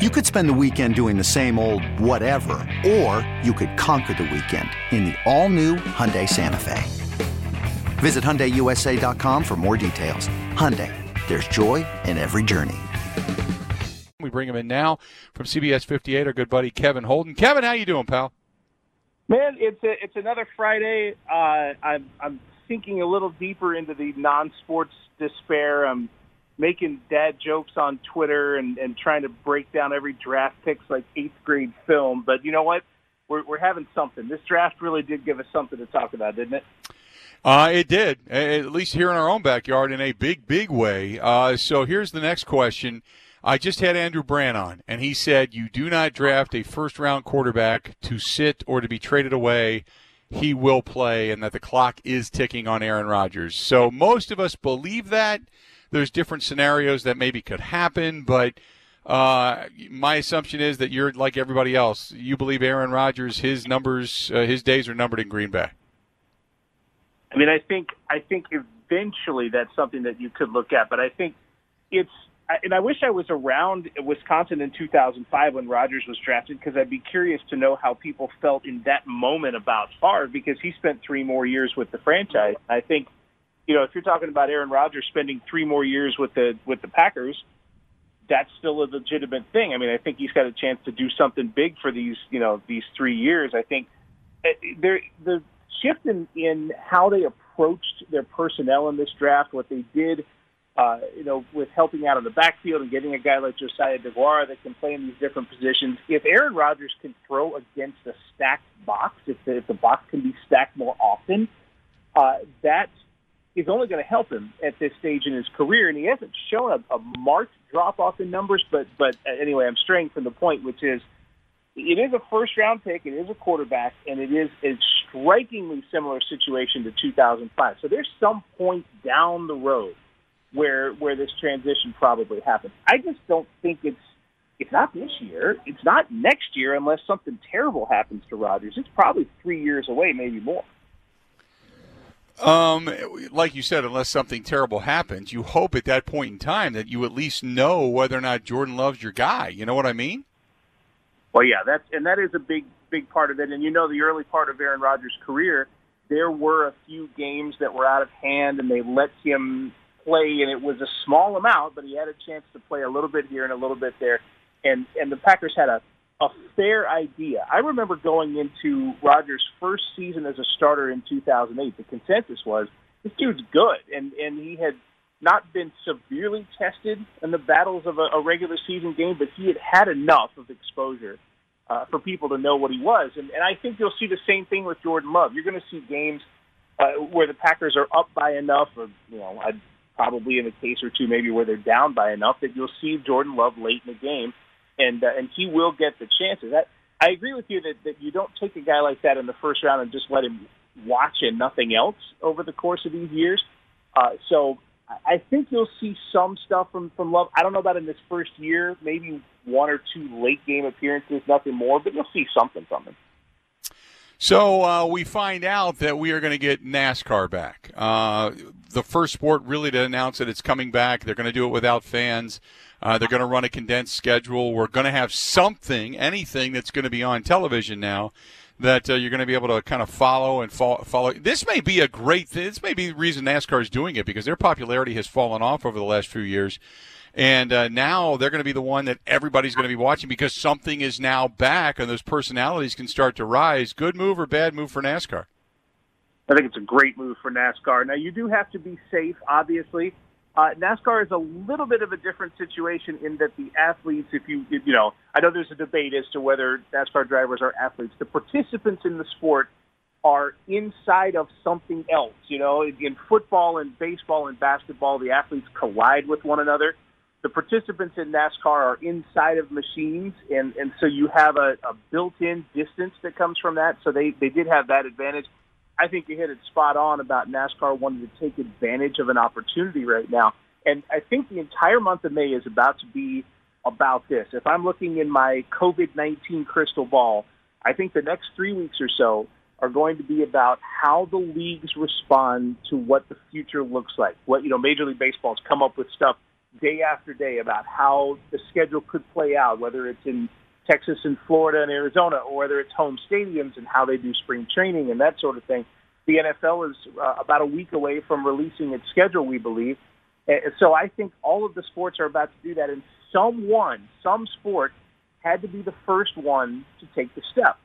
You could spend the weekend doing the same old whatever, or you could conquer the weekend in the all-new Hyundai Santa Fe. Visit HyundaiUSA.com for more details. Hyundai, there's joy in every journey. We bring him in now from CBS 58, our good buddy Kevin Holden. Kevin, how you doing, pal? Man, it's a, it's another Friday. Uh, I'm I'm sinking a little deeper into the non-sports despair. I'm making dad jokes on Twitter and, and trying to break down every draft pick's like eighth grade film. But you know what? We're, we're having something. This draft really did give us something to talk about, didn't it? Uh, it did, at least here in our own backyard in a big, big way. Uh, so here's the next question. I just had Andrew Brandt on, and he said you do not draft a first round quarterback to sit or to be traded away. He will play, and that the clock is ticking on Aaron Rodgers. So most of us believe that. There's different scenarios that maybe could happen, but uh, my assumption is that you're like everybody else. You believe Aaron Rodgers, his numbers, uh, his days are numbered in Green Bay. I mean, I think I think eventually that's something that you could look at, but I think it's and I wish I was around Wisconsin in 2005 when Rodgers was drafted because I'd be curious to know how people felt in that moment about Favre because he spent three more years with the franchise. I think you know, if you're talking about Aaron Rodgers spending three more years with the with the Packers, that's still a legitimate thing. I mean, I think he's got a chance to do something big for these, you know, these three years. I think eh, there the shift in in how they approached their personnel in this draft, what they did, uh, you know, with helping out in the backfield and getting a guy like Josiah DeGuara that can play in these different positions. If Aaron Rodgers can throw against a stacked box, if the, if the box can be stacked more often, uh, that is only going to help him at this stage in his career. And he hasn't shown a, a marked drop off in numbers, but but uh, anyway, I'm straying from the point, which is it is a first round pick, it is a quarterback, and it is a strikingly similar situation to 2005. So there's some point down the road where where this transition probably happens. I just don't think it's it's not this year. It's not next year unless something terrible happens to Rodgers. It's probably three years away, maybe more. Um, like you said, unless something terrible happens, you hope at that point in time that you at least know whether or not Jordan Love's your guy. You know what I mean? Well, yeah, that's and that is a big, big part of it. And you know, the early part of Aaron Rodgers' career, there were a few games that were out of hand, and they let him play, and it was a small amount, but he had a chance to play a little bit here and a little bit there. And and the Packers had a a fair idea. I remember going into Rodgers' first season as a starter in 2008. The consensus was this dude's good, and and he had not been severely tested in the battles of a, a regular season game, but he had had enough of exposure uh, for people to know what he was. And, and I think you'll see the same thing with Jordan Love. You're going to see games uh, where the Packers are up by enough, or you know, I'd probably in a case or two maybe where they're down by enough that you'll see Jordan Love late in the game and uh, and he will get the chances. That, I agree with you that, that you don't take a guy like that in the first round and just let him watch and nothing else over the course of these years. Uh, so I think you'll see some stuff from from Love. I don't know about in this first year, maybe one or two late game appearances, nothing more, but you'll see something from him. So uh, we find out that we are going to get NASCAR back. Uh, the first sport really to announce that it's coming back. They're going to do it without fans. Uh, they're going to run a condensed schedule. We're going to have something, anything that's going to be on television now that uh, you're going to be able to kind of follow and follow, follow. This may be a great. This may be the reason NASCAR is doing it because their popularity has fallen off over the last few years. And uh, now they're going to be the one that everybody's going to be watching because something is now back and those personalities can start to rise. Good move or bad move for NASCAR? I think it's a great move for NASCAR. Now, you do have to be safe, obviously. Uh, NASCAR is a little bit of a different situation in that the athletes, if you you know, I know there's a debate as to whether NASCAR drivers are athletes. The participants in the sport are inside of something else. You know, in football and baseball and basketball, the athletes collide with one another. the participants in NASCAR are inside of machines, and, and so you have a, a built-in distance that comes from that. So they, they did have that advantage. I think you hit it spot on about NASCAR wanting to take advantage of an opportunity right now. And I think the entire month of May is about to be about this. If I'm looking in my COVID 19 crystal ball, I think the next three weeks or so are going to be about how the leagues respond to what the future looks like. What, you know, Major League Baseball's come up with stuff day after day about how the schedule could play out, whether it's in Texas and Florida and Arizona, or whether it's home stadiums and how they do spring training and that sort of thing. The NFL is uh, about a week away from releasing its schedule, we believe. And so I think all of the sports are about to do that, and someone, some sport, had to be the first one to take the step.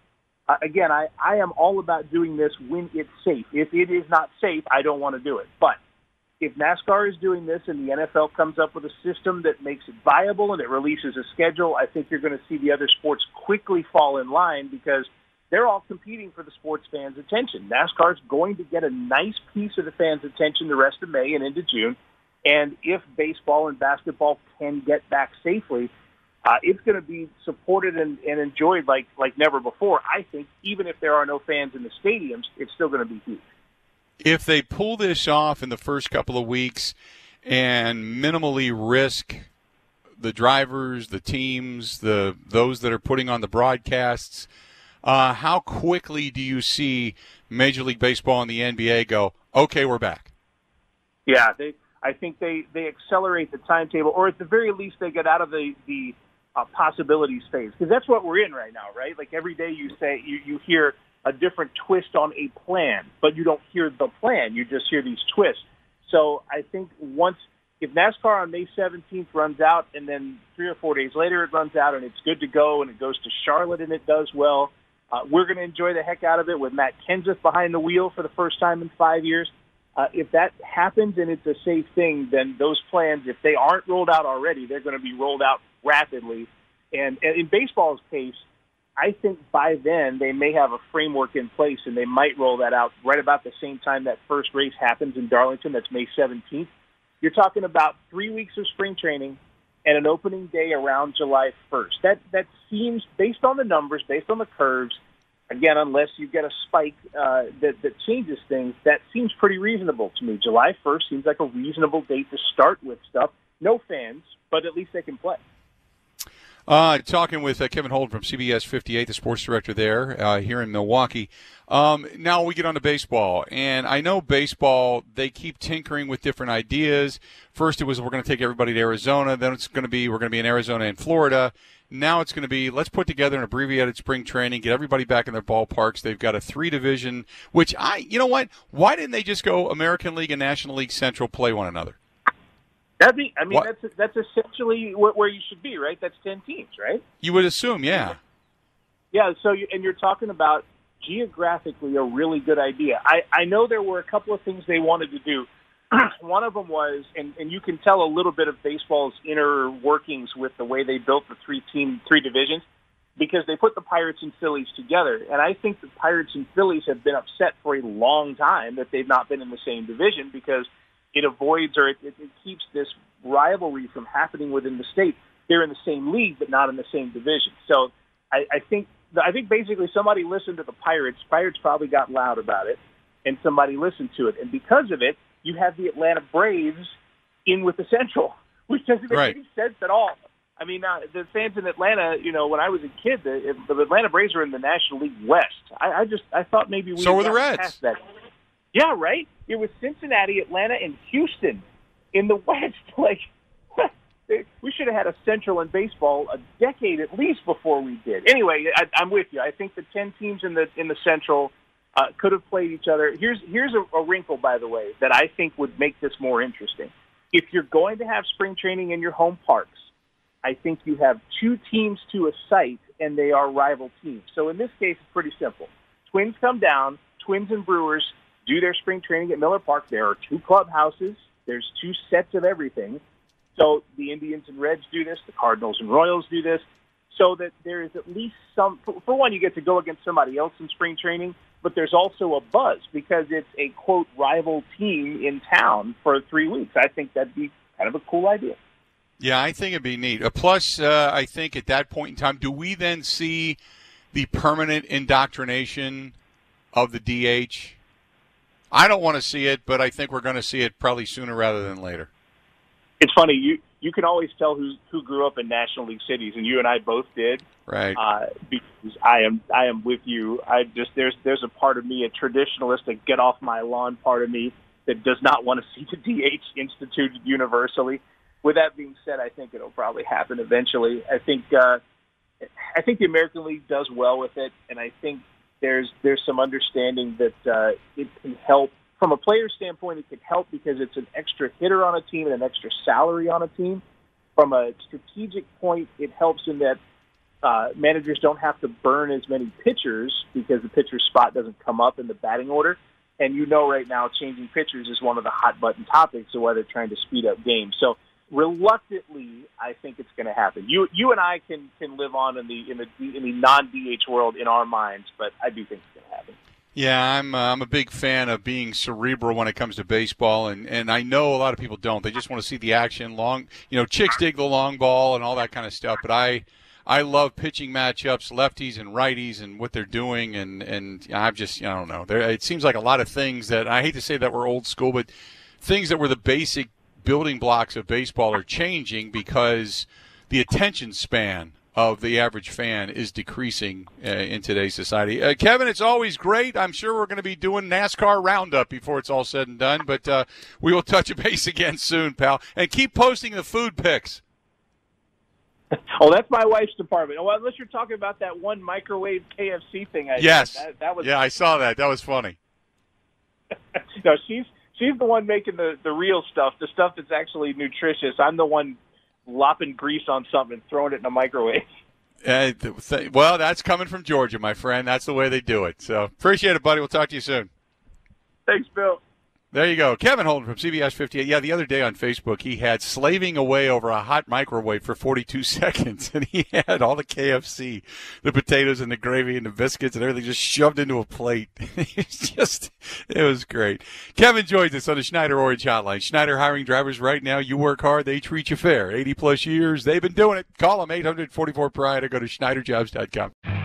Uh, again, I, I am all about doing this when it's safe. If it is not safe, I don't want to do it. But if NASCAR is doing this and the NFL comes up with a system that makes it viable and it releases a schedule, I think you're going to see the other sports quickly fall in line because they're all competing for the sports fans' attention. NASCAR is going to get a nice piece of the fans' attention the rest of May and into June. And if baseball and basketball can get back safely, uh, it's going to be supported and, and enjoyed like like never before. I think even if there are no fans in the stadiums, it's still going to be huge. If they pull this off in the first couple of weeks and minimally risk the drivers, the teams, the those that are putting on the broadcasts, uh, how quickly do you see Major League Baseball and the NBA go? Okay, we're back. Yeah, they. I think they they accelerate the timetable, or at the very least, they get out of the the uh, possibilities phase because that's what we're in right now, right? Like every day you say you you hear a different twist on a plan, but you don't hear the plan. You just hear these twists. So I think once if NASCAR on May 17th runs out and then three or four days later it runs out and it's good to go and it goes to Charlotte and it does well, uh, we're going to enjoy the heck out of it with Matt Kenseth behind the wheel for the first time in five years. Uh, if that happens and it's a safe thing, then those plans, if they aren't rolled out already, they're going to be rolled out rapidly. And, and in baseball's case, I think by then they may have a framework in place and they might roll that out right about the same time that first race happens in Darlington. That's May 17th. You're talking about three weeks of spring training and an opening day around July 1st. That that seems based on the numbers, based on the curves. Again, unless you get a spike uh, that that changes things, that seems pretty reasonable to me. July 1st seems like a reasonable date to start with stuff. No fans, but at least they can play. Uh, talking with uh, Kevin Holden from CBS 58, the sports director there uh, here in Milwaukee. Um, now we get on to baseball, and I know baseball they keep tinkering with different ideas. First, it was we're going to take everybody to Arizona. Then it's going to be we're going to be in Arizona and Florida. Now it's going to be let's put together an abbreviated spring training, get everybody back in their ballparks. They've got a three division, which I, you know what? Why didn't they just go American League and National League Central play one another? That'd be, I mean, what? that's that's essentially where you should be, right? That's ten teams, right? You would assume, yeah. Yeah. So, you, and you're talking about geographically a really good idea. I I know there were a couple of things they wanted to do. One of them was, and and you can tell a little bit of baseball's inner workings with the way they built the three team three divisions, because they put the Pirates and Phillies together, and I think the Pirates and Phillies have been upset for a long time that they've not been in the same division because it avoids or it, it, it keeps this rivalry from happening within the state. They're in the same league, but not in the same division. So I, I think I think basically somebody listened to the Pirates. Pirates probably got loud about it, and somebody listened to it, and because of it, you have the Atlanta Braves in with the Central, which doesn't make right. any sense at all. I mean, uh, the fans in Atlanta, you know, when I was a kid, the, the Atlanta Braves were in the National League West. I, I just, I thought maybe we so were the Reds. That. Yeah, right. It was Cincinnati, Atlanta, and Houston in the West. Like we should have had a Central in baseball a decade at least before we did. Anyway, I, I'm with you. I think the ten teams in the in the Central uh, could have played each other. Here's here's a, a wrinkle, by the way, that I think would make this more interesting. If you're going to have spring training in your home parks, I think you have two teams to a site, and they are rival teams. So in this case, it's pretty simple. Twins come down. Twins and Brewers do their spring training at Miller Park. There are two clubhouses. There's two sets of everything. So the Indians and Reds do this. The Cardinals and Royals do this. So that there is at least some. For one, you get to go against somebody else in spring training, but there's also a buzz because it's a quote rival team in town for three weeks. I think that'd be kind of a cool idea. Yeah, I think it'd be neat. Uh, plus, uh, I think at that point in time, do we then see the permanent indoctrination of the DH? I don't want to see it, but I think we're going to see it probably sooner rather than later. It's funny you you can always tell who who grew up in National League cities, and you and I both did. Right. Uh, because I am I am with you. I just there's there's a part of me, a traditionalist, a get off my lawn part of me that does not want to see the DH instituted universally. With that being said, I think it'll probably happen eventually. I think uh, I think the American League does well with it, and I think there's there's some understanding that uh, it can help from a player standpoint. It can help because it's an extra hitter on a team and an extra salary on a team. From a strategic point, it helps in that uh, managers don't have to burn as many pitchers because the pitcher spot doesn't come up in the batting order. And you know, right now, changing pitchers is one of the hot button topics of why they're trying to speed up games. So reluctantly, I think it's going to happen. You you and I can can live on in the in the in the non DH world in our minds, but I do think it's going to happen. Yeah, I'm uh, I'm a big fan of being cerebral when it comes to baseball, and and I know a lot of people don't. They just want to see the action, long, you know, chicks dig the long ball and all that kind of stuff. But I I love pitching matchups, lefties and righties, and what they're doing, and and I've just I don't know. There it seems like a lot of things that I hate to say that we're old school, but things that were the basic building blocks of baseball are changing because the attention span of the average fan is decreasing uh, in today's society. Uh, Kevin, it's always great. I'm sure we're going to be doing NASCAR roundup before it's all said and done, but uh, we will touch a base again soon, pal. And keep posting the food pics. Oh, that's my wife's department. Well, unless you're talking about that one microwave KFC thing. I yes, that, that was. Yeah, I saw that. That was funny. no, she's she's the one making the the real stuff, the stuff that's actually nutritious. I'm the one lopping grease on something and throwing it in a microwave. Uh, th- well, that's coming from Georgia, my friend. That's the way they do it. So appreciate it, buddy. We'll talk to you soon. Thanks, Bill. There you go. Kevin Holden from CBS 58. Yeah, the other day on Facebook, he had slaving away over a hot microwave for 42 seconds, and he had all the KFC, the potatoes and the gravy and the biscuits and everything just shoved into a plate. it's just, it was great. Kevin joins us on the Schneider Orange Hotline. Schneider hiring drivers right now. You work hard, they treat you fair. 80 plus years, they've been doing it. Call them 844 Pride or go to SchneiderJobs.com.